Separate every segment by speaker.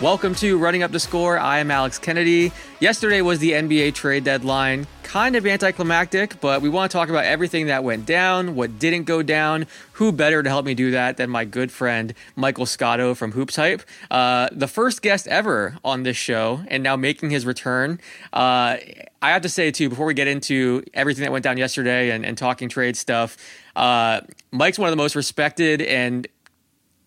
Speaker 1: Welcome to Running Up the Score. I am Alex Kennedy. Yesterday was the NBA trade deadline. Kind of anticlimactic, but we want to talk about everything that went down, what didn't go down. Who better to help me do that than my good friend Michael Scotto from Hoops Hype, uh, the first guest ever on this show, and now making his return. Uh, I have to say too, before we get into everything that went down yesterday and, and talking trade stuff, uh, Mike's one of the most respected and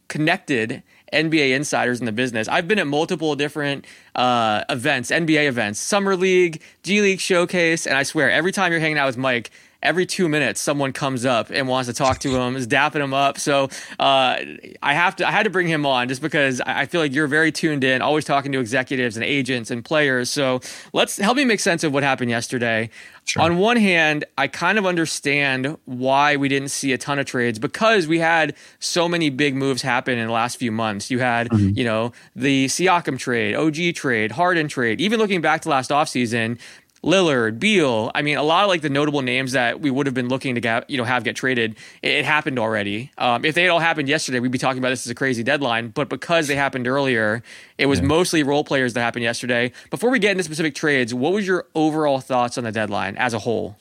Speaker 1: connected NBA insiders in the business. I've been at multiple different uh, events, NBA events, Summer League, G League Showcase, and I swear every time you're hanging out with Mike, every two minutes someone comes up and wants to talk to him, is dapping him up. So uh, I have to, I had to bring him on just because I feel like you're very tuned in, always talking to executives and agents and players. So let's help me make sense of what happened yesterday. Sure. On one hand, I kind of understand why we didn't see a ton of trades because we had so many big moves happen in the last few months. You had, mm-hmm. you know, the Siakam trade, OG trade, Harden trade. Even looking back to last offseason, Lillard, Beal. I mean, a lot of like the notable names that we would have been looking to get, you know, have get traded. It, it happened already. Um, if they had all happened yesterday, we'd be talking about this as a crazy deadline. But because they happened earlier, it was yeah. mostly role players that happened yesterday. Before we get into specific trades, what was your overall thoughts on the deadline as a whole?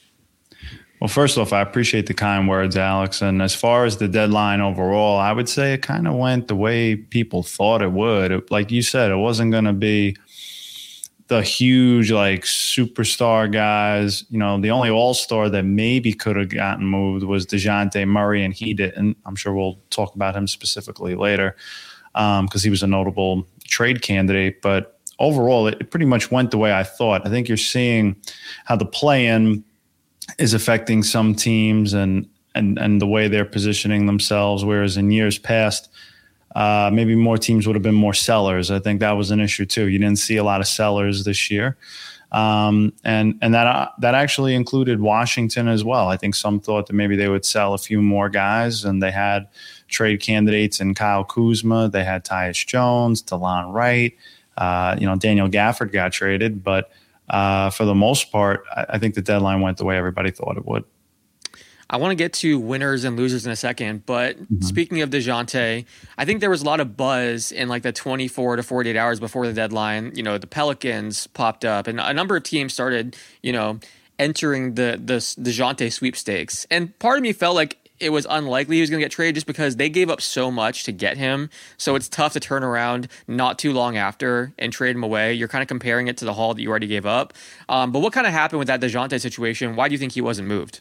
Speaker 2: Well, first off, I appreciate the kind words, Alex. And as far as the deadline overall, I would say it kind of went the way people thought it would. It, like you said, it wasn't going to be the huge like superstar guys. You know, the only all star that maybe could have gotten moved was Dejounte Murray, and he didn't. I'm sure we'll talk about him specifically later because um, he was a notable trade candidate. But overall, it, it pretty much went the way I thought. I think you're seeing how the play in is affecting some teams and and and the way they're positioning themselves. Whereas in years past, uh, maybe more teams would have been more sellers. I think that was an issue too. You didn't see a lot of sellers this year. Um, and and that uh, that actually included Washington as well. I think some thought that maybe they would sell a few more guys, and they had trade candidates in Kyle Kuzma, they had Tyus Jones, Delon Wright, uh, you know Daniel Gafford got traded, but uh, for the most part, I, I think the deadline went the way everybody thought it would.
Speaker 1: I want to get to winners and losers in a second, but mm-hmm. speaking of DeJounte, I think there was a lot of buzz in like the 24 to 48 hours before the deadline. You know, the Pelicans popped up and a number of teams started, you know, entering the the DeJounte sweepstakes. And part of me felt like it was unlikely he was going to get traded just because they gave up so much to get him. So it's tough to turn around not too long after and trade him away. You're kind of comparing it to the haul that you already gave up. Um, but what kind of happened with that DeJounte situation? Why do you think he wasn't moved?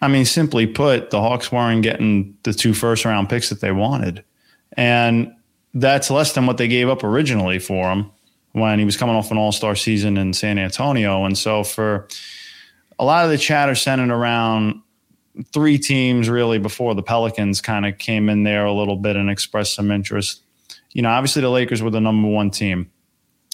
Speaker 2: I mean, simply put, the Hawks weren't getting the two first round picks that they wanted. And that's less than what they gave up originally for him when he was coming off an all star season in San Antonio. And so, for a lot of the chatter centered around three teams, really, before the Pelicans kind of came in there a little bit and expressed some interest. You know, obviously, the Lakers were the number one team.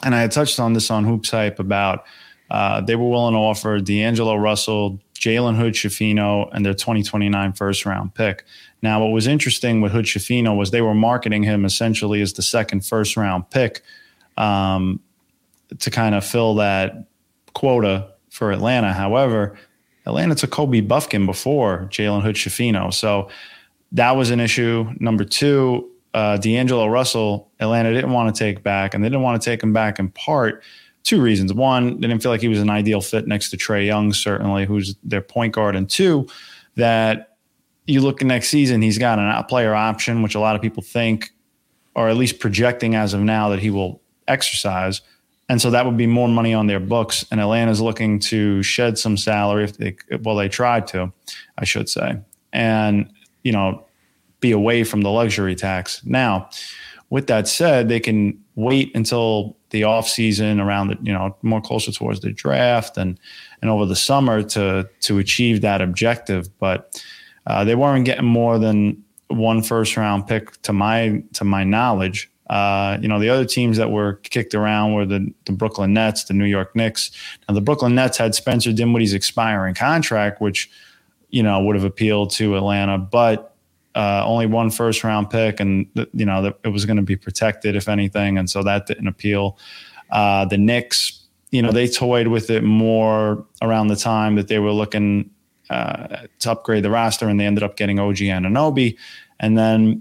Speaker 2: And I had touched on this on Hoops Hype about uh, they were willing to offer D'Angelo Russell, Jalen Hood Schifino, and their 2029 first round pick. Now, what was interesting with Hood Schifino was they were marketing him essentially as the second first round pick um, to kind of fill that quota for Atlanta. However, Atlanta took Kobe Bufkin before Jalen Hood Schifino. So that was an issue. Number two, uh, D'Angelo Russell, Atlanta didn't want to take back, and they didn't want to take him back in part two reasons. One, they didn't feel like he was an ideal fit next to Trae Young, certainly, who's their point guard. And two, that you look next season, he's got an out player option, which a lot of people think, or at least projecting as of now, that he will exercise. And so that would be more money on their books. And Atlanta's looking to shed some salary if they, well, they tried to, I should say, and, you know, be away from the luxury tax. Now, with that said, they can wait until the off season around the you know more closer towards the draft and and over the summer to to achieve that objective. But uh, they weren't getting more than one first round pick to my to my knowledge. Uh, you know, the other teams that were kicked around were the, the Brooklyn Nets, the New York Knicks. Now, the Brooklyn Nets had Spencer Dinwiddie's expiring contract, which, you know, would have appealed to Atlanta. But uh, only one first round pick, and you know it was going to be protected if anything, and so that didn't appeal. Uh, the Knicks, you know, they toyed with it more around the time that they were looking uh, to upgrade the roster, and they ended up getting OG Anunoby, and then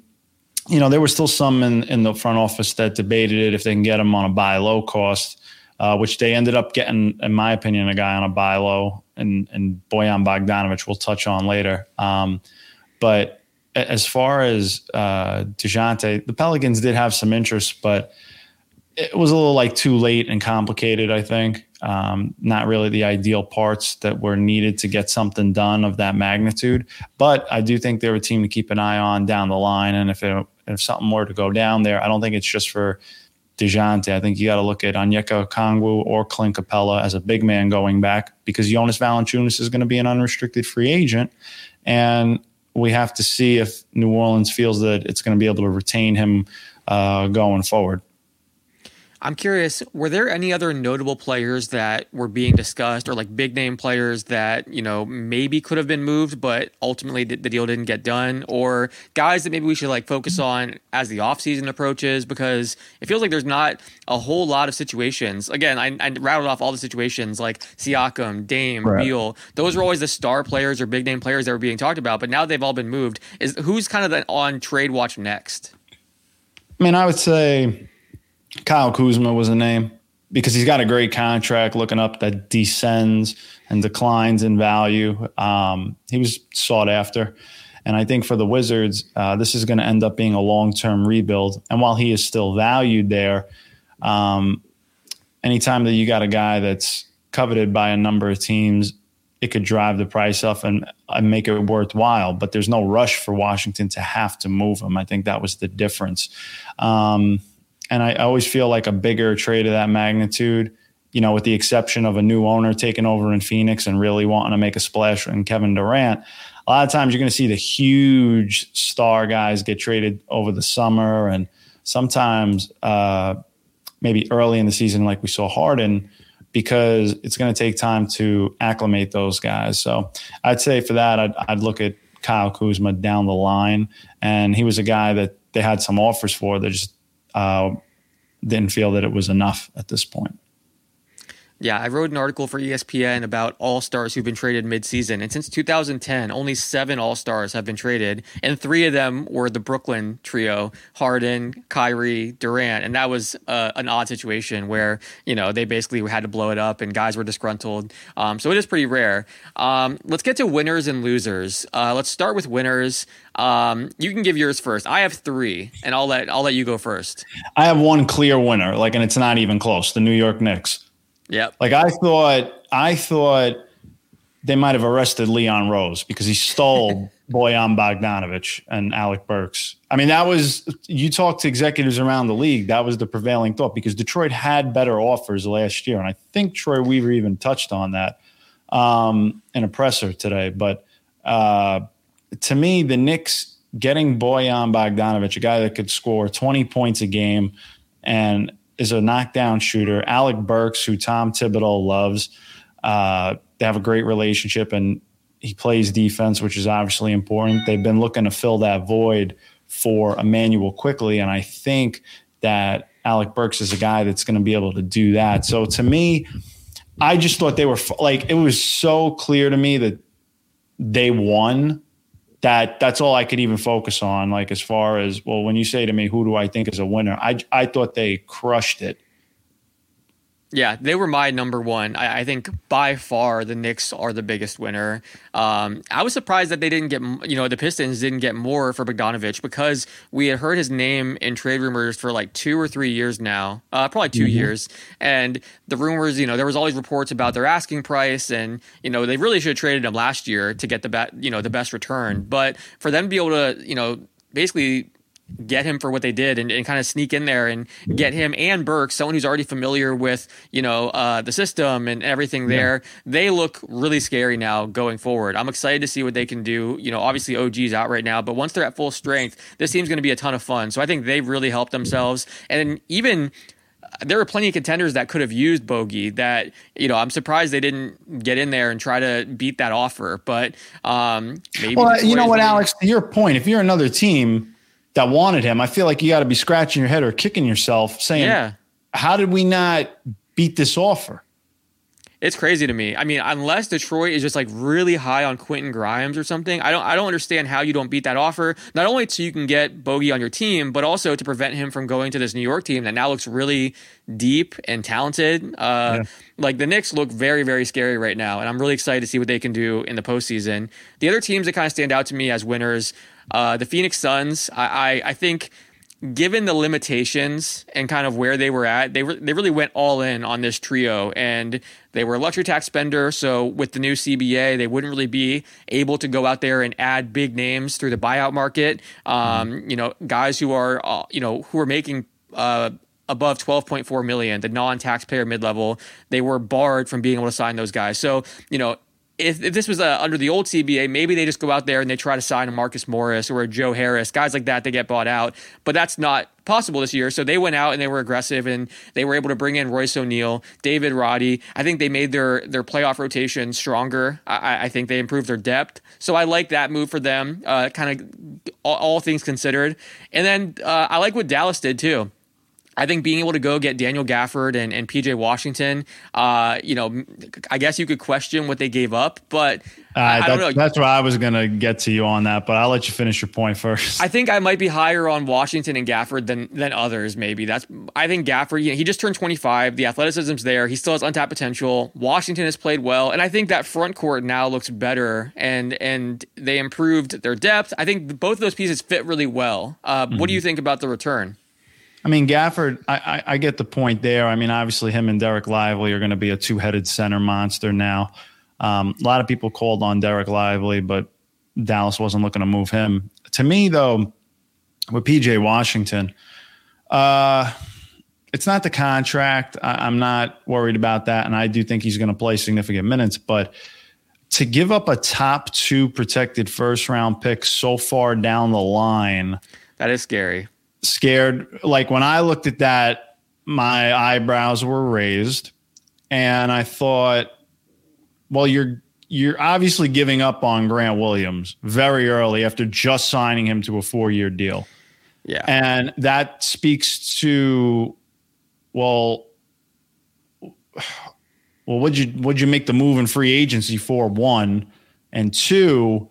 Speaker 2: you know, there were still some in, in the front office that debated it if they can get him on a buy low cost, uh, which they ended up getting, in my opinion, a guy on a buy low and, and Bojan Bogdanovic we'll touch on later. Um, but as far as uh, Dejounte, the Pelicans did have some interest, but it was a little like too late and complicated, I think. Um, not really the ideal parts that were needed to get something done of that magnitude. But I do think they're a team to keep an eye on down the line. And if it, if something were to go down there, I don't think it's just for DeJounte. I think you got to look at Onyeka Okongwu or Clint Capela as a big man going back because Jonas Valanciunas is going to be an unrestricted free agent. And we have to see if New Orleans feels that it's going to be able to retain him uh, going forward.
Speaker 1: I'm curious, were there any other notable players that were being discussed or like big name players that, you know, maybe could have been moved, but ultimately the, deal didn't get done? Or guys that maybe we should like focus mm-hmm. on as the offseason approaches? Because it feels like there's not a whole lot of situations. Again, I, I rattled off all the situations like Siakam, Dame, right. Beal. Those were always the star players or big name players that were being talked about, but now they've all been moved. Is who's kind of the, on trade watch next?
Speaker 2: I mean, I would say Kyle Kuzma was a name because he's got a great contract looking up that descends and declines in value. Um, he was sought after. And I think for the Wizards, uh, this is going to end up being a long term rebuild. And while he is still valued there, um, anytime that you got a guy that's coveted by a number of teams, it could drive the price up and, and make it worthwhile. But there's no rush for Washington to have to move him. I think that was the difference. Um, and I always feel like a bigger trade of that magnitude, you know, with the exception of a new owner taking over in Phoenix and really wanting to make a splash and Kevin Durant, a lot of times you're going to see the huge star guys get traded over the summer and sometimes uh, maybe early in the season, like we saw Harden, because it's going to take time to acclimate those guys. So I'd say for that, I'd, I'd look at Kyle Kuzma down the line. And he was a guy that they had some offers for that just uh, didn't feel that it was enough at this point.
Speaker 1: Yeah, I wrote an article for ESPN about all stars who've been traded midseason. And since 2010, only seven all stars have been traded. And three of them were the Brooklyn trio Harden, Kyrie, Durant. And that was uh, an odd situation where, you know, they basically had to blow it up and guys were disgruntled. Um, so it is pretty rare. Um, let's get to winners and losers. Uh, let's start with winners. Um, you can give yours first. I have three, and I'll let I'll let you go first.
Speaker 2: I have one clear winner, like, and it's not even close. The New York Knicks.
Speaker 1: Yeah.
Speaker 2: Like I thought, I thought they might have arrested Leon Rose because he stole Bojan Bogdanovic and Alec Burks. I mean, that was you talk to executives around the league. That was the prevailing thought because Detroit had better offers last year, and I think Troy Weaver even touched on that um, in a presser today. But uh, to me, the Knicks getting Bojan Bogdanovic, a guy that could score twenty points a game, and is a knockdown shooter. Alec Burks, who Tom Thibodeau loves, uh, they have a great relationship, and he plays defense, which is obviously important. They've been looking to fill that void for Immanuel Quickley, and I think that Alec Burks is a guy that's going to be able to do that. So to me, I just thought they were like it was so clear to me that they won that that's all I could even focus on. Like as far as well, when you say to me, who do I think is a winner? I I thought they crushed it
Speaker 1: yeah, they were my number one. I, I, think by far the Knicks are the biggest winner. Um, I was surprised that they didn't get, you know, the Pistons didn't get more for Bogdanovic because we had heard his name in trade rumors for like two or three years now, uh, probably 2 mm-hmm. years. And the rumors, you know, there was always reports about their asking price, and you know, they really should have traded him last year to get the bet, you know, the best return. But for them to be able to, you know, basically get him for what they did and, and, kind of sneak in there and get him and Burke, someone who's already familiar with, you know, uh, the system and everything there. Yeah. They look really scary now going forward. I'm excited to see what they can do. You know, obviously OG's out right now, but once they're at full strength, this team's going to be a ton of fun. So I think they've really helped themselves. And even there were plenty of contenders that could have used Bogey that, you know, I'm surprised they didn't get in there and try to beat that offer. But um, maybe.
Speaker 2: Well, you know what, Alex, to your point, if you're another team, that wanted him, I feel like you got to be scratching your head or kicking yourself saying, yeah. how did we not beat this offer?
Speaker 1: It's crazy to me. I mean, unless Detroit is just like really high on Quentin Grimes or something, I don't I don't understand how you don't beat that offer. Not only so you can get Bogey on your team, but also to prevent him from going to this New York team that now looks really deep and talented. Uh, yeah. Like the Knicks look very very scary right now, and I'm really excited to see what they can do in the postseason. The other teams that kind of stand out to me as winners, uh, the Phoenix Suns. I, I, I think given the limitations and kind of where they were at, they re- they really went all in on this trio, and they were a luxury tax spender. So with the new CBA, they wouldn't really be able to go out there and add big names through the buyout market. Um, mm-hmm. You know, guys who are uh, you know who are making. Uh, above 12.4 million, the non-taxpayer mid-level, they were barred from being able to sign those guys. So, you know, if, if this was uh, under the old CBA, maybe they just go out there and they try to sign a Marcus Morris or a Joe Harris, guys like that. They get bought out, but that's not possible this year. So they went out and they were aggressive and they were able to bring in Royce O'Neale, David Roddy. I think they made their their playoff rotation stronger. I, I think they improved their depth. So I like that move for them. Uh, kind of all, all, things considered, and then uh, I like what Dallas did too. I think being able to go get Daniel Gafford and, and PJ Washington, uh, you know, I guess you could question what they gave up, but
Speaker 2: uh, I, I don't know. That's where I was going to get to you on that, but I'll let you finish your point first.
Speaker 1: I think I might be higher on Washington and Gafford than than others. Maybe that's. I think Gafford. You know, he just turned 25. The athleticism's there. He still has untapped potential. Washington has played well, and I think that front court now looks better, and and they improved their depth. I think both of those pieces fit really well. Uh, mm-hmm. What do you think about the return?
Speaker 2: I mean, Gafford, I, I, I, get the point there. I mean, obviously, him and Dereck Lively are going to be a two headed center monster now. Um, a lot of people called on Dereck Lively, but Dallas wasn't looking to move him. To me, though, with PJ Washington, uh, it's not the contract. I, I'm not worried about that. And I do think he's going to play significant minutes. But to give up a top two protected first round pick so far down the line,
Speaker 1: that is scary
Speaker 2: scared. Like when I looked at that, my eyebrows were raised, and I thought, well, you're you're obviously giving up on Grant Williams very early after just signing him to a four year deal.
Speaker 1: Yeah,
Speaker 2: and that speaks to, well, well, would you would you make the move in free agency for one, and two?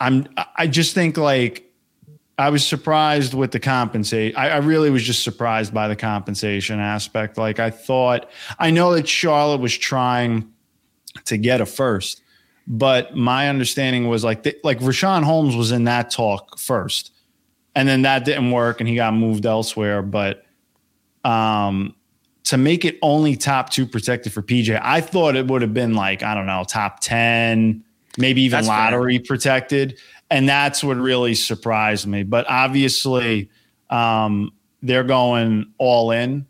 Speaker 2: I'm I just think like I was surprised with the compensate. I, I, really was just surprised by the compensation aspect. Like I thought, I know that Charlotte was trying to get a first, but my understanding was like the, like Richaun Holmes was in that talk first, and then that didn't work, and he got moved elsewhere. But um, to make it only top two protected for PJ, I thought it would have been like I don't know, top ten, maybe even That's lottery fair. protected and that's what really surprised me. But obviously, um, they're going all in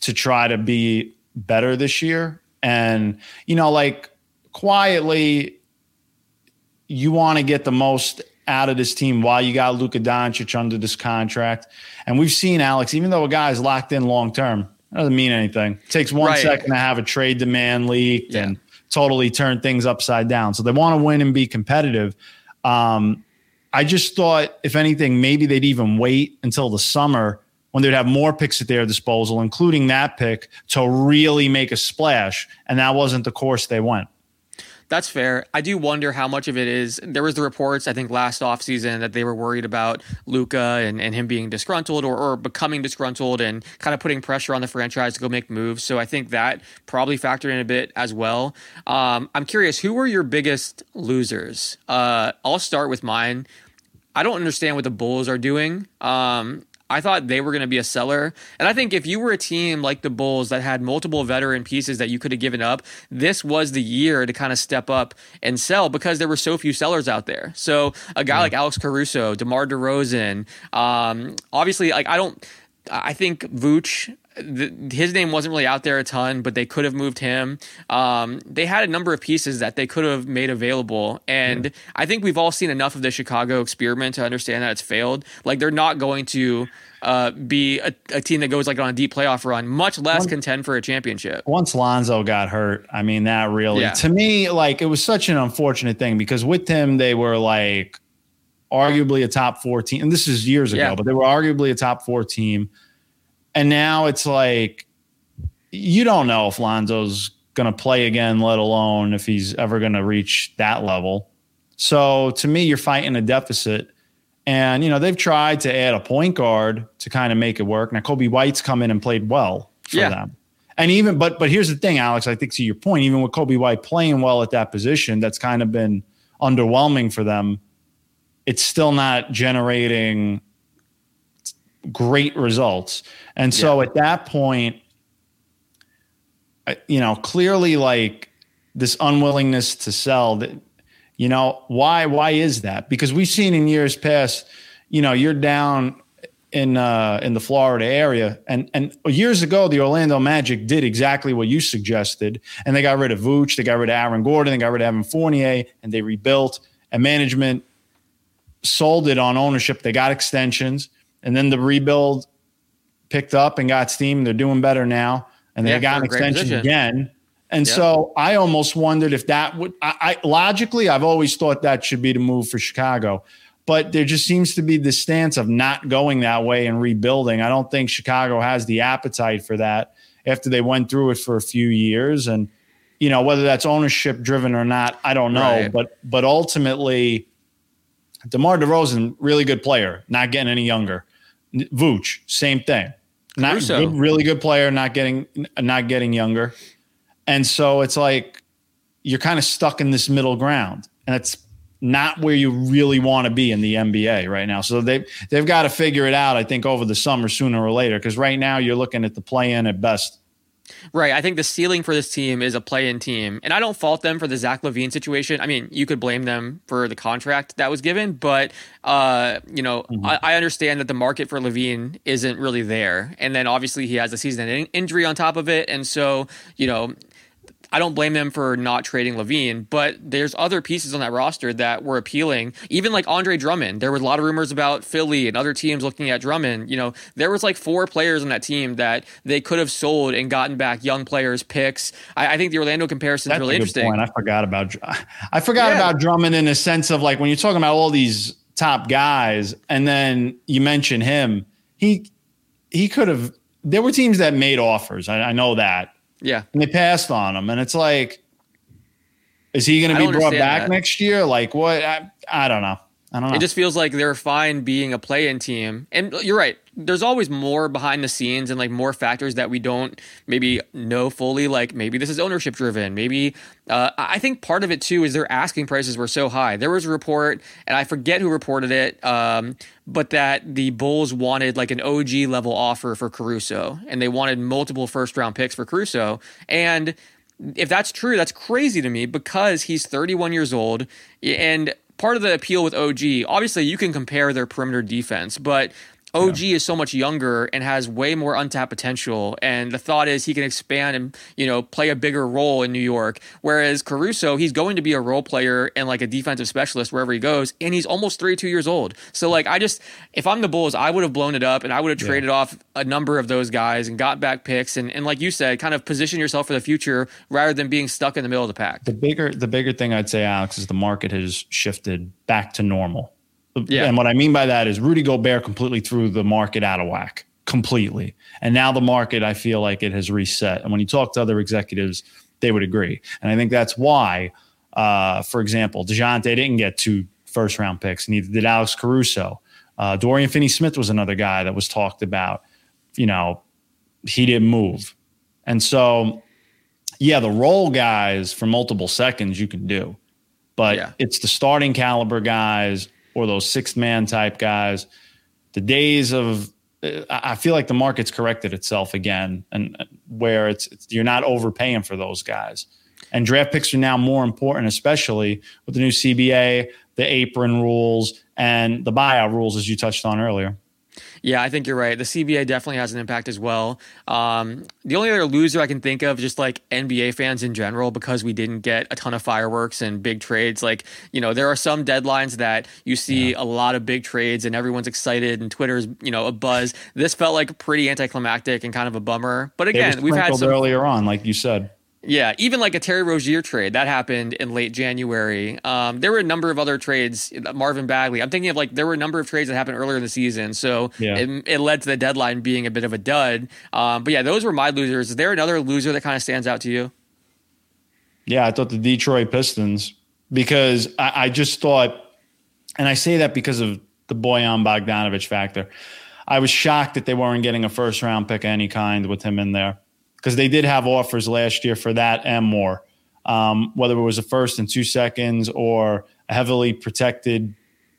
Speaker 2: to try to be better this year. And you know, like quietly, you want to get the most out of this team while you got Luka Doncic under this contract. And we've seen Alex, even though a guy's locked in long term, doesn't mean anything. It takes one right. second to have a trade demand leaked yeah. and totally turn things upside down. So they want to win and be competitive. Um, I just thought, if anything, maybe they'd even wait until the summer when they'd have more picks at their disposal, including that pick, to really make a splash. And that wasn't the course they went.
Speaker 1: That's fair. I do wonder how much of it is. There was the reports I think last offseason that they were worried about Luka and, and him being disgruntled or, or becoming disgruntled and kind of putting pressure on the franchise to go make moves. So I think that probably factored in a bit as well. Um, I'm curious, who were your biggest losers? Uh, I'll start with mine. I don't understand what the Bulls are doing. Um, I thought they were going to be a seller. And I think if you were a team like the Bulls that had multiple veteran pieces that you could have given up, this was the year to kind of step up and sell because there were so few sellers out there. So a guy mm. like Alex Caruso, DeMar DeRozan, um, obviously, like I don't. I think Vooch the, his name wasn't really out there a ton, but they could have moved him. Um, they had a number of pieces that they could have made available, and yeah. I think we've all seen enough of the Chicago experiment to understand that it's failed. Like they're not going to uh, be a, a, team that goes like on a deep playoff run, much less once, contend for a championship.
Speaker 2: Once Lonzo got hurt, I mean that really yeah. to me like it was such an unfortunate thing because with him they were like arguably a top four team, and this is years ago, yeah. but they were arguably a top four team and now it's like you don't know if Lonzo's going to play again, let alone if he's ever going to reach that level. So to me, you're fighting a deficit. And, you know, they've tried to add a point guard to kind of make it work. Now, Coby White's come in and played well for yeah. them. And even, but, but here's the thing, Alex, I think to your point, even with Coby White playing well at that position, that's kind of been underwhelming for them. It's still not generating great results. And so yeah. at that point, you know, clearly like this unwillingness to sell that, you know, why, why is that? Because we've seen in years past, you know, you're down in, uh, in the Florida area and, and years ago, the Orlando Magic did exactly what you suggested. And they got rid of Vooch, they got rid of Aaron Gordon, they got rid of Evan Fournier and they rebuilt and management sold it on ownership. They got extensions and then the rebuild picked up and got steam. They're doing better now and they yeah, got an extension again. And yeah. so I almost wondered if that would, I, I, logically, I've always thought that should be the move for Chicago. But there just seems to be the stance of not going that way and rebuilding. I don't think Chicago has the appetite for that after they went through it for a few years. And, you know, whether that's ownership driven or not, I don't know. Right. But, but ultimately, DeMar DeRozan, really good player, not getting any younger. Vooch, same thing not good, really good player, not getting not getting younger, and so it's like you're kind of stuck in this middle ground, and it's not where you really want to be in the NBA right now. So they they've got to figure it out. I think over the summer, sooner or later, because right now you're looking at the play in at best.
Speaker 1: Right. I think the ceiling for this team is a play in team. And I don't fault them for the Zach LaVine situation. I mean, you could blame them for the contract that was given, but, uh, you know, mm-hmm. I, I, understand that the market for LaVine isn't really there. And then obviously he has a season injury on top of it. And so, you know, I don't blame them for not trading LaVine, but there's other pieces on that roster that were appealing. Even like Andre Drummond, there was a lot of rumors about Philly and other teams looking at Drummond. You know, there was like four players on that team that they could have sold and gotten back young players, picks. I, I think the Orlando comparison is really interesting. Point.
Speaker 2: I forgot about I forgot yeah. about Drummond in a sense of like when you're talking about all these top guys, and then you mention him, he he could have. There were teams that made offers. I, I know that
Speaker 1: yeah.
Speaker 2: And they passed on him. And it's like, is he going to be brought back that. next year? Like, what? I, I don't know. I don't know.
Speaker 1: It just feels like they're fine being a play in team. And you're right. There's always more behind the scenes and like more factors that we don't maybe know fully. Like maybe this is ownership driven. Maybe uh, I think part of it too is their asking prices were so high. There was a report, and I forget who reported it, um, but that the Bulls wanted like an OG level offer for Caruso, and they wanted multiple first round picks for Caruso. And if that's true, that's crazy to me because he's 31 years old and part of the appeal with OG, obviously you can compare their perimeter defense, but OG yeah. is so much younger and has way more untapped potential. And the thought is he can expand and, you know, play a bigger role in New York. Whereas Caruso, he's going to be a role player and like a defensive specialist wherever he goes. And he's almost 32 years old. So, like, I just, if I'm the Bulls, I would have blown it up and I would have yeah. traded off a number of those guys and got back picks. And, and like you said, kind of position yourself for the future rather than being stuck in the middle of the pack.
Speaker 2: The bigger, the bigger thing I'd say, Alex, is the market has shifted back to normal. Yeah. And what I mean by that is Rudy Gobert completely threw the market out of whack, completely. And now the market, I feel like it has reset. And when you talk to other executives, they would agree. And I think that's why, uh, for example, DeJounte didn't get two first round picks, neither did Alex Caruso. Uh, Dorian Finney Smith was another guy that was talked about. You know, he didn't move. And so, yeah, the role guys for multiple seconds you can do, but yeah. it's the starting caliber guys or those sixth man type guys. The days of I feel like the market's corrected itself again, and uh, where it's, it's, you're not overpaying for those guys. And draft picks are now more important, especially with the new CBA, the apron rules, and the buyout rules, as you touched on earlier.
Speaker 1: Yeah, I think you're right. The CBA definitely has an impact as well. Um, the only other loser I can think of, just like NBA fans in general, because we didn't get a ton of fireworks and big trades. Like, you know, there are some deadlines that you see yeah. a lot of big trades and everyone's excited and Twitter's, you know, a buzz. This felt like pretty anticlimactic and kind of a bummer. But again, we've had some
Speaker 2: earlier on, like you said.
Speaker 1: Yeah, even like a Terry Rozier trade that happened in late January. Um, there were a number of other trades. Marvin Bagley. I'm thinking of like there were a number of trades that happened earlier in the season, so yeah. it, it, led to the deadline being a bit of a dud. Um, but yeah, those were my losers. Is there another loser that kind of stands out to you?
Speaker 2: Yeah, I thought the Detroit Pistons because I, I just thought, and I say that because of the Bojan Bogdanovic factor. I was shocked that they weren't getting a first round pick of any kind with him in there because they did have offers last year for that and more. Um, whether it was a first and two seconds or a heavily protected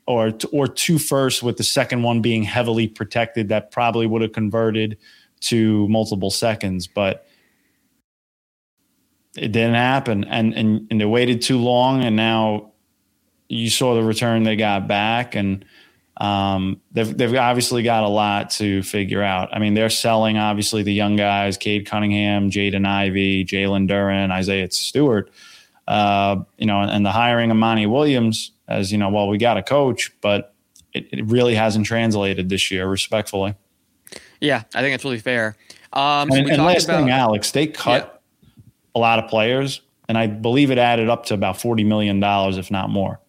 Speaker 2: or or two firsts with the second one being heavily protected that probably would have converted to multiple seconds but it didn't happen and and, and they waited too long and now you saw the return they got back and um, they've, they've obviously got a lot to figure out. I mean, they're selling obviously the young guys, Cade Cunningham, Jaden Ivey, Jalen Duren, Isaiah Stewart, uh, you know, and the hiring of Monty Williams as, you know, well, we got a coach, but it, it really hasn't translated this year, respectfully.
Speaker 1: Yeah, I think it's really fair. Um,
Speaker 2: so and, and last about, thing, Alex, they cut yeah. a lot of players, and I believe it added up to about $40 million, if not more.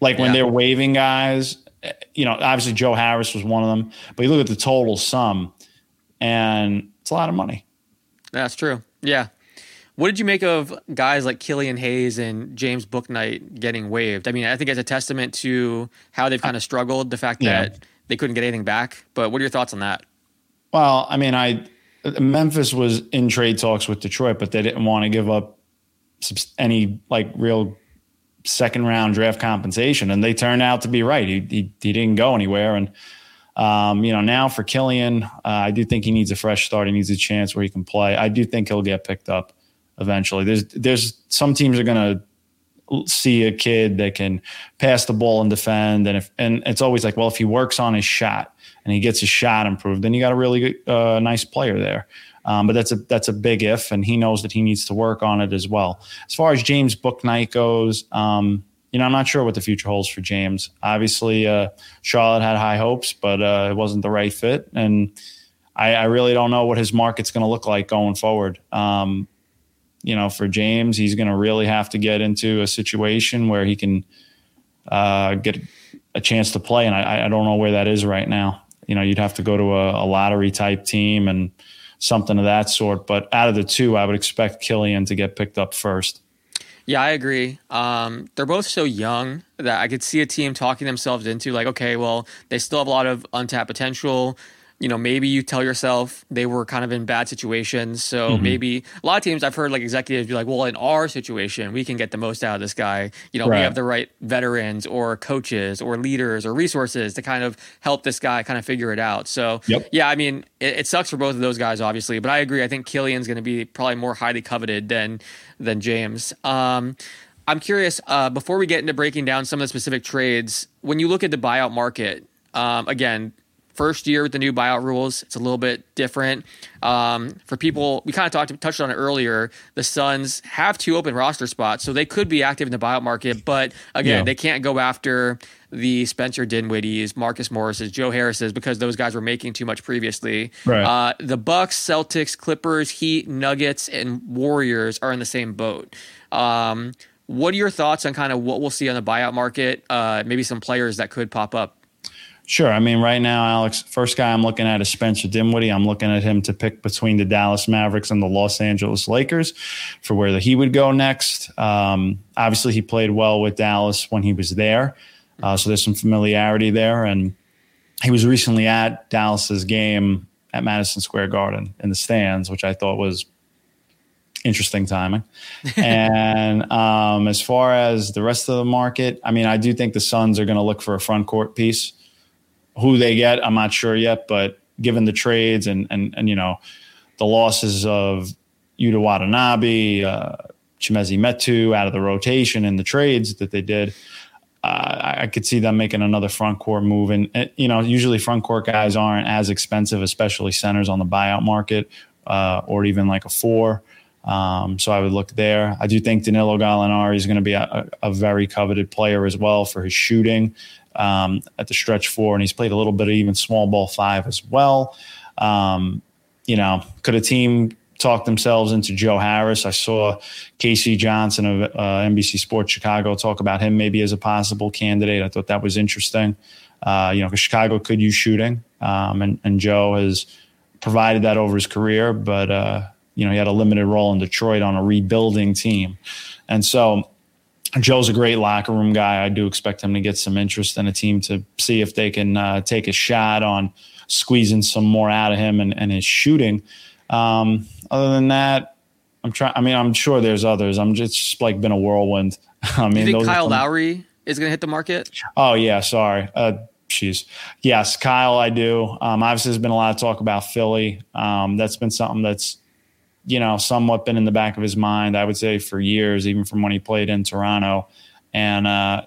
Speaker 2: Like when yeah. they're waiving guys, eh, you know, obviously Joe Harris was one of them, but you look at the total sum and it's a lot of money.
Speaker 1: That's true. Yeah. What did you make of guys like Killian Hayes and James Bouknight getting waived? I mean, I think it's a testament to how they've kind of struggled, the fact yeah. that they couldn't get anything back. But what are your thoughts on that?
Speaker 2: Well, I mean, I Memphis was in trade talks with Detroit, but they didn't want to give up any like real second round draft compensation, and they turned out to be right. He he, he didn't go anywhere, and um, you know now for Killian, uh, I do think he needs a fresh start. He needs a chance where he can play. I do think he'll get picked up eventually. There's there's some teams are going to see a kid that can pass the ball and defend, and if and it's always like, well, if he works on his shot and he gets his shot improved, then you got a really uh, nice player there. Um, but that's a that's a big if, and he knows that he needs to work on it as well. As far as James Bouknight goes, um, you know, I'm not sure what the future holds for James. Obviously, uh, Charlotte had high hopes, but uh, it wasn't the right fit, and I, I really don't know what his market's going to look like going forward. Um, you know, for James, he's going to really have to get into a situation where he can uh, get a chance to play, and I, I, don't know where that is right now. You know, you'd have to go to a, a lottery type team and something of that sort. But out of the two, I would expect Killian to get picked up first.
Speaker 1: Yeah, I agree. Um, they're both so young that I could see a team talking themselves into like, okay, well, they still have a lot of untapped potential you know, maybe you tell yourself they were kind of in bad situations. So mm-hmm. maybe a lot of teams I've heard like executives be like, well, in our situation, we can get the most out of this guy. You know, right. we have the right veterans or coaches or leaders or resources to kind of help this guy kind of figure it out. So, yep. yeah, I mean, it, it, sucks for both of those guys, obviously, but I agree. I think Killian's going to be probably more highly coveted than than James. Um, I'm curious, uh, before we get into breaking down some of the specific trades, when you look at the buyout market, um, again, first year with the new buyout rules. It's a little bit different. Um, for people, we kind of talked touched on it earlier. The Suns have two open roster spots, so they could be active in the buyout market. But again, yeah. they can't go after the Spencer Dinwiddies, Marcus Morrises, Joe Harrises because those guys were making too much previously. Right. Uh, the Bucks, Celtics, Clippers, Heat, Nuggets, and Warriors are in the same boat. Um, what are your thoughts on kind of what we'll see on the buyout market? Uh, maybe some players that could pop up.
Speaker 2: Sure. I mean, right now, Alex, first guy I'm looking at is Spencer Dinwiddie. I'm looking at him to pick between the Dallas Mavericks and the Los Angeles Lakers for where he would go next. Um, obviously, he played well with Dallas when he was there. Uh, so there's some familiarity there. And he was recently at Dallas's game at Madison Square Garden in the stands, which I thought was interesting timing. and um, as far as the rest of the market, I mean, I do think the Suns are going to look for a front court piece. Who they get, I'm not sure yet, but given the trades and and and you know the losses of Yuta Watanabe, uh, Chimezie Metu out of the rotation and the trades that they did, uh, I could see them making another front court move. And, and, you know, usually front court guys aren't as expensive, especially centers on the buyout market uh, or even like a four. Um, so I would look there. I do think Danilo Gallinari is going to be a, a, very coveted player as well for his shooting um, at the stretch four, and he's played a little bit of even small ball five as well. Um, you know, could a team talk themselves into Joe Harris? I saw K.C. Johnson of uh, NBC Sports Chicago talk about him maybe as a possible candidate. I thought that was interesting. Uh, you know, because Chicago could use shooting, um, and, and Joe has provided that over his career, but uh, you know, he had a limited role in Detroit on a rebuilding team. And so Joe's a great locker room guy. I do expect him to get some interest in a team to see if they can uh, take a shot on squeezing some more out of him and, and his shooting. Um, other than that, I'm trying. I mean, I'm sure there's others. I'm just, just like been a whirlwind. I mean,
Speaker 1: you think Kyle Lowry is going to hit the market?
Speaker 2: Oh yeah, sorry. Uh, Jeez. Yes, Kyle, I do. Um, obviously, there's been a lot of talk about Philly. Um, that's been something that's, you know, somewhat been in the back of his mind, I would say, for years, even from when he played in Toronto. And, uh,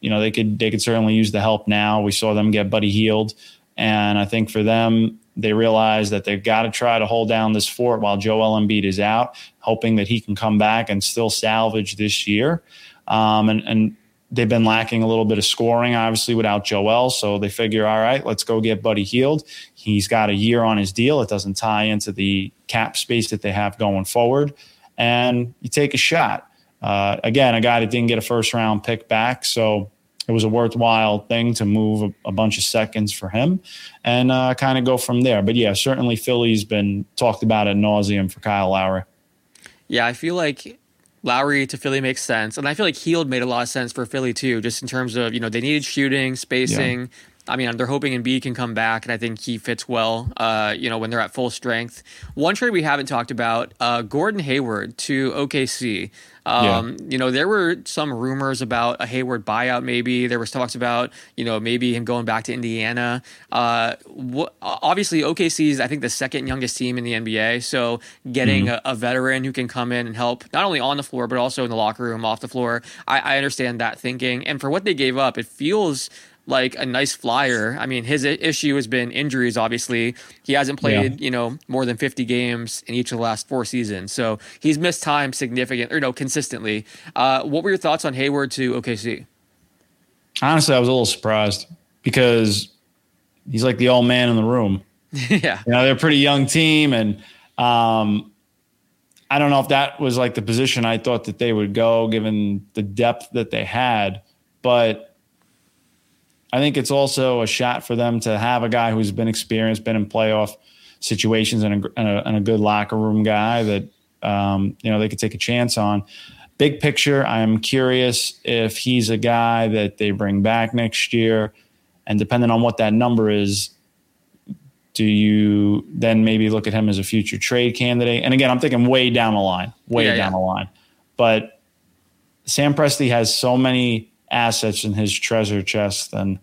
Speaker 2: you know, they could they could certainly use the help now. We saw them get Buddy Hield. And I think for them, they realize that they've got to try to hold down this fort while Joel Embiid is out, hoping that he can come back and still salvage this year. Um, and, and they've been lacking a little bit of scoring, obviously, without Joel. So they figure, all right, let's go get Buddy Hield. He's got a year on his deal. It doesn't tie into the cap space that they have going forward. And you take a shot. Uh, again, a guy that didn't get a first round pick back. So it was a worthwhile thing to move a, a bunch of seconds for him and uh, kind of go from there. But yeah, certainly Philly's been talked about at nauseum for Kyle Lowry.
Speaker 1: Yeah, I feel like Lowry to Philly makes sense, and I feel like Hield made a lot of sense for Philly too, just in terms of you know they needed shooting, spacing. Yeah. I mean, they're hoping Embiid can come back, and I think he fits well. Uh, you know, when they're at full strength. One trade we haven't talked about: uh, Gordon Hayward to OKC. Um, yeah. You know, there were some rumors about a Hayward buyout. Maybe there was talks about you know maybe him going back to Indiana. Uh, wh- obviously, OKC is I think the second youngest team in the NBA. So getting mm-hmm. a, a, veteran who can come in and help not only on the floor but also in the locker room, off the floor. I, I understand that thinking. And for what they gave up, it feels like a nice flyer. I mean, his issue has been injuries. Obviously, he hasn't played yeah. you know more than fifty games in each of the last four seasons, so he's missed time significant or no consistently. Uh, what were your thoughts on Hayward to OKC?
Speaker 2: Honestly, I was a little surprised because he's like the old man in the room.
Speaker 1: yeah,
Speaker 2: you know they're a pretty young team, and um, I don't know if that was like the position I thought that they would go, given the depth that they had, but I think it's also a shot for them to have a guy who's been experienced, been in playoff situations, and a, and a, and a good locker room guy that um, you know they could take a chance on. Big picture, I'm curious if he's a guy that they bring back next year, and depending on what that number is, do you then maybe look at him as a future trade candidate? And again, I'm thinking way down the line, way yeah, down yeah. the line. But Sam Presti has so many assets in his treasure chest. And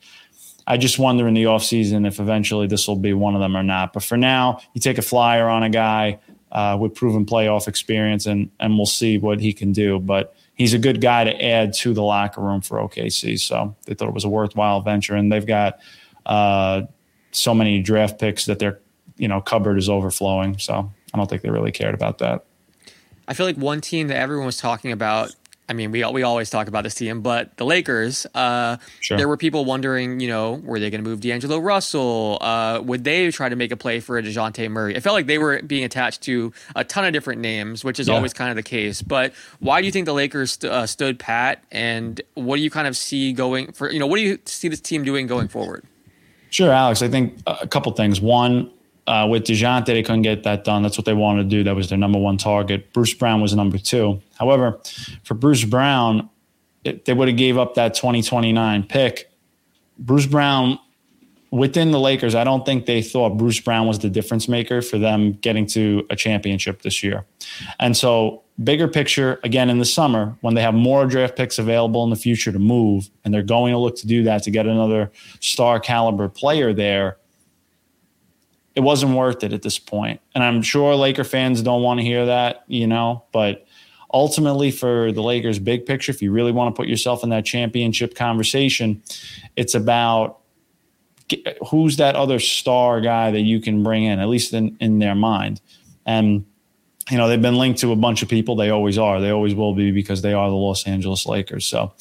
Speaker 2: I just wonder in the offseason if eventually this will be one of them or not. But for now, you take a flyer on a guy uh, with proven playoff experience, and and we'll see what he can do. But he's a good guy to add to the locker room for OKC. So they thought it was a worthwhile venture, and they've got uh, so many draft picks that their you know cupboard is overflowing. So I don't think they really cared about that.
Speaker 1: I feel like one team that everyone was talking about I mean, we we always talk about this team, but the Lakers. Uh, sure. There were people wondering, you know, were they going to move D'Angelo Russell? Uh, would they try to make a play for a Dejounte Murray? It felt like they were being attached to a ton of different names, which is yeah. always kind of the case. But why do you think the Lakers st- uh, stood pat? And what do you kind of see going for? You know, what do you see this team doing going forward?
Speaker 2: Sure, Alex. I think a couple things. One, uh, with DeJounte, they couldn't get that done. That's what they wanted to do. That was their number one target. Bruce Brown was number two. However, for Bruce Brown, it, they would have gave up that 2029 pick. Bruce Brown, within the Lakers, I don't think they thought Bruce Brown was the difference maker for them getting to a championship this year. And so, bigger picture, again, in the summer, when they have more draft picks available in the future to move, and they're going to look to do that to get another star caliber player there – it wasn't worth it at this point. And I'm sure Laker fans don't want to hear that, you know, but ultimately for the Lakers big picture, if you really want to put yourself in that championship conversation, it's about who's that other star guy that you can bring in, at least in, in their mind. And, you know, they've been linked to a bunch of people. They always are. They always will be because they are the Los Angeles Lakers. So,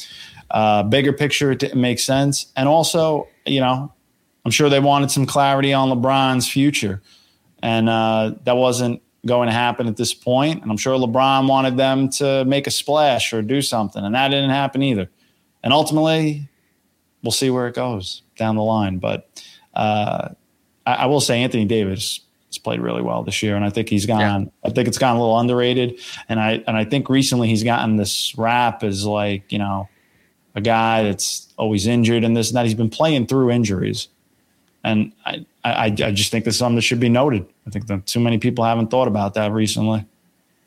Speaker 2: uh, bigger picture, it makes sense. And also, you know, I'm sure they wanted some clarity on LeBron's future, and uh, that wasn't going to happen at this point. And I'm sure LeBron wanted them to make a splash or do something, and that didn't happen either. And ultimately, we'll see where it goes down the line. But uh, I, I, will say, Anthony Davis has played really well this year, and I think he's gone. Yeah. I think it's gotten a little underrated, and I and I think recently he's gotten this rap as like you know a guy that's always injured and this and that. He's been playing through injuries, and I I, I just think that's something that should be noted. I think that too many people haven't thought about that recently.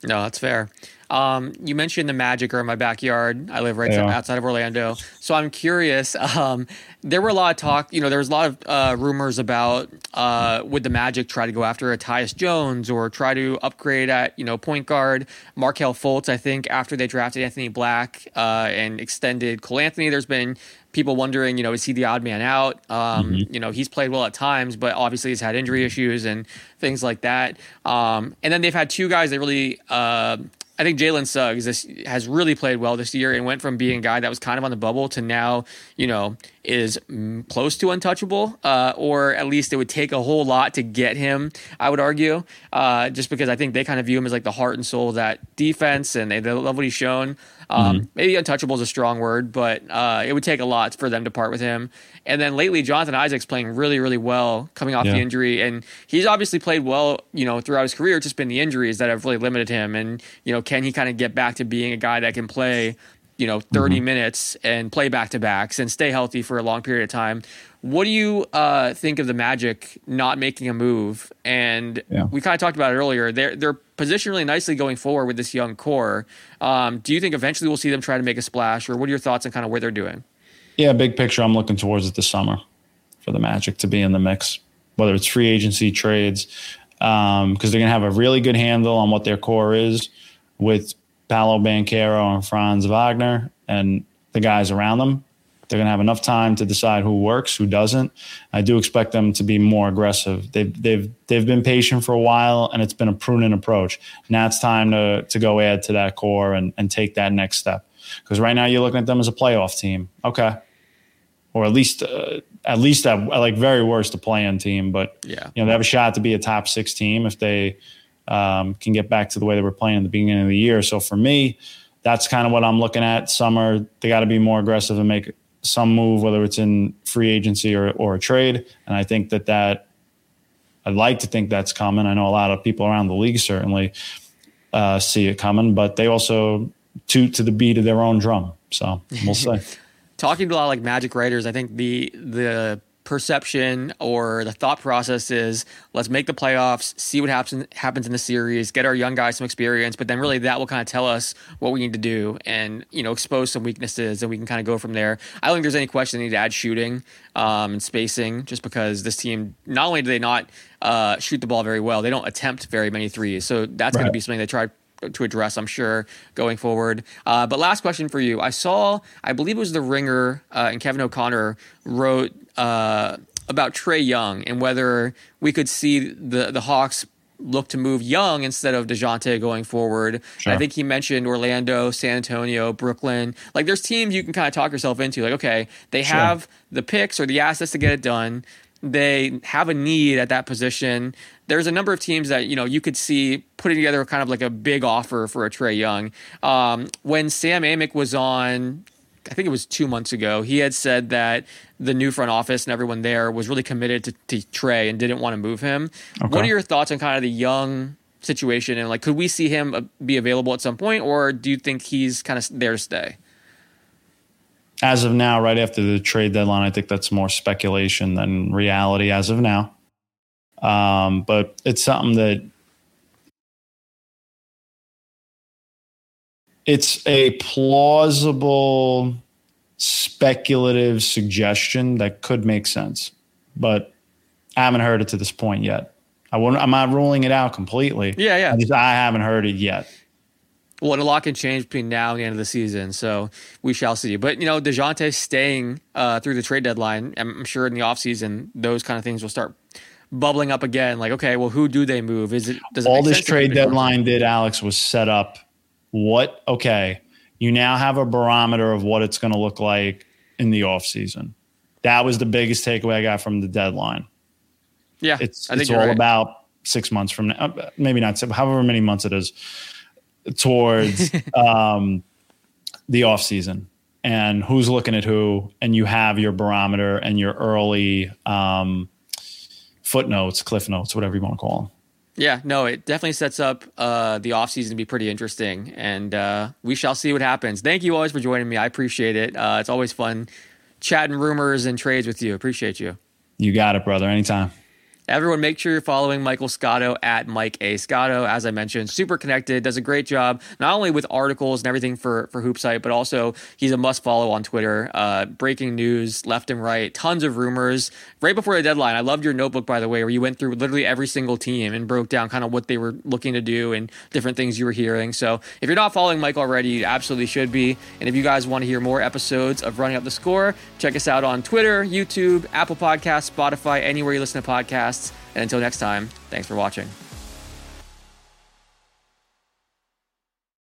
Speaker 1: No, that's fair. Um, you mentioned the Magic are in my backyard. I live right yeah. outside of Orlando, so I'm curious. Um, there were a lot of talk. You know, there was a lot of uh, rumors about uh, would the Magic try to go after a Tyus Jones or try to upgrade at you know point guard Markelle Fultz. I think after they drafted Anthony Black uh, and extended Cole Anthony, there's been people wondering, you know, is he the odd man out? Um, mm-hmm. You know, he's played well at times, but obviously he's had injury issues and things like that. Um, and then they've had two guys that really uh, I think Jalen Suggs this, has really played well this year and went from being a guy that was kind of on the bubble to now, you know, is close to untouchable, uh, or at least it would take a whole lot to get him. I would argue, uh, just because I think they kind of view him as like the heart and soul of that defense, and they, they love what he's shown. Um, mm-hmm. Maybe untouchable is a strong word, but uh, it would take a lot for them to part with him. And then lately, Jonathan Isaac's playing really, really well coming off yeah. the injury, and he's obviously played well, you know, throughout his career. It's just been the injuries that have really limited him. And you know, can he kind of get back to being a guy that can play, you know, 30 mm-hmm. minutes and play back to backs and stay healthy for a long period of time? What do you uh, think of the Magic not making a move? And yeah. we kind of talked about it earlier. They're they're positioned really nicely going forward with this young core. Um, do you think eventually we'll see them try to make a splash, or what are your thoughts on kind of where they're doing?
Speaker 2: Yeah, big picture. I'm looking towards it this summer for the Magic to be in the mix, whether it's free agency trades, because um, they're going to have a really good handle on what their core is with Paolo Banchero and Franz Wagner and the guys around them. They're going to have enough time to decide who works, who doesn't. I do expect them to be more aggressive. They've they've they've been patient for a while, and it's been a pruning approach. Now it's time to to go add to that core and and take that next step. Because right now you're looking at them as a playoff team, okay, or at least uh, at least at like very worst a play-in team. But yeah, you know they have a shot to be a top six team if they um, can get back to the way they were playing at the beginning of the year. So for me, that's kind of what I'm looking at. Summer, they got to be more aggressive and make some move, whether it's in free agency or, or a trade. And I think that that I'd like to think that's coming. I know a lot of people around the league certainly uh, see it coming, but they also toot to the beat of their own drum. So we'll see.
Speaker 1: Talking to a lot of like Magic writers, I think the the perception or the thought process is let's make the playoffs, see what happens happens in the series, get our young guys some experience, but then really that will kind of tell us what we need to do and you know expose some weaknesses and we can kind of go from there. I don't think there's any question they need to add shooting um, and spacing just because this team not only do they not uh, shoot the ball very well, they don't attempt very many threes, so that's right. going to be something they try to address, I'm sure, going forward. Uh, but last question for you. I saw, I believe it was The Ringer, uh, and Kevin O'Connor wrote uh, about Trae Young and whether we could see the, the Hawks look to move Young instead of Dejounte going forward. Sure. I think he mentioned Orlando, San Antonio, Brooklyn. Like there's teams you can kind of talk yourself into. Like, okay, they sure. have the picks or the assets to get it done. They have a need at that position there's a number of teams that you know you could see putting together kind of like a big offer for a Trae Young. Um, when Sam Amick was on, I think it was two months ago, he had said that the new front office and everyone there was really committed to, to Trae and didn't want to move him. Okay. What are your thoughts on kind of the young situation and like could we see him uh, be available at some point, or do you think he's kind of there to stay?
Speaker 2: As of now, right after the trade deadline, I think that's more speculation than reality. As of now. Um, but it's something that it's a plausible speculative suggestion that could make sense, but I haven't heard it to this point yet. I won't, I'm not ruling it out completely.
Speaker 1: Yeah, yeah.
Speaker 2: I, just, I haven't heard it yet.
Speaker 1: Well, and a lot can change between now and the end of the season, so we shall see. But you know, Dejounte staying uh, through the trade deadline, I'm sure in the offseason, those kind of things will start bubbling up again. Like, okay, well, who do they move? Is it does it
Speaker 2: all this trade deadline did, Alex, was set up. What? Okay, you now have a barometer of what it's going to look like in the off season. That was the biggest takeaway I got from the deadline.
Speaker 1: Yeah,
Speaker 2: it's it's all right. about six months from now, maybe not however many months it is towards um, the off season and who's looking at who, and you have your barometer and your early um, footnotes, cliff notes, whatever you want to call them.
Speaker 1: Yeah, no, it definitely sets up uh, the offseason to be pretty interesting, and uh, we shall see what happens. Thank you always for joining me. I appreciate it. Uh, it's always fun chatting rumors and trades with you. Appreciate you.
Speaker 2: You got it, brother. Anytime.
Speaker 1: Everyone, make sure you're following Michael Scotto at Mike A. Scotto. As I mentioned, super connected, does a great job, not only with articles and everything for, for HoopsHype, but also he's a must follow on Twitter. Uh, breaking news left and right, tons of rumors. Right before the deadline, I loved your notebook, by the way, where you went through literally every single team and broke down kind of what they were looking to do and different things you were hearing. So if you're not following Mike already, you absolutely should be. And if you guys want to hear more episodes of Running Up the Score, check us out on Twitter, YouTube, Apple Podcasts, Spotify, anywhere you listen to podcasts. And until next time, thanks for watching.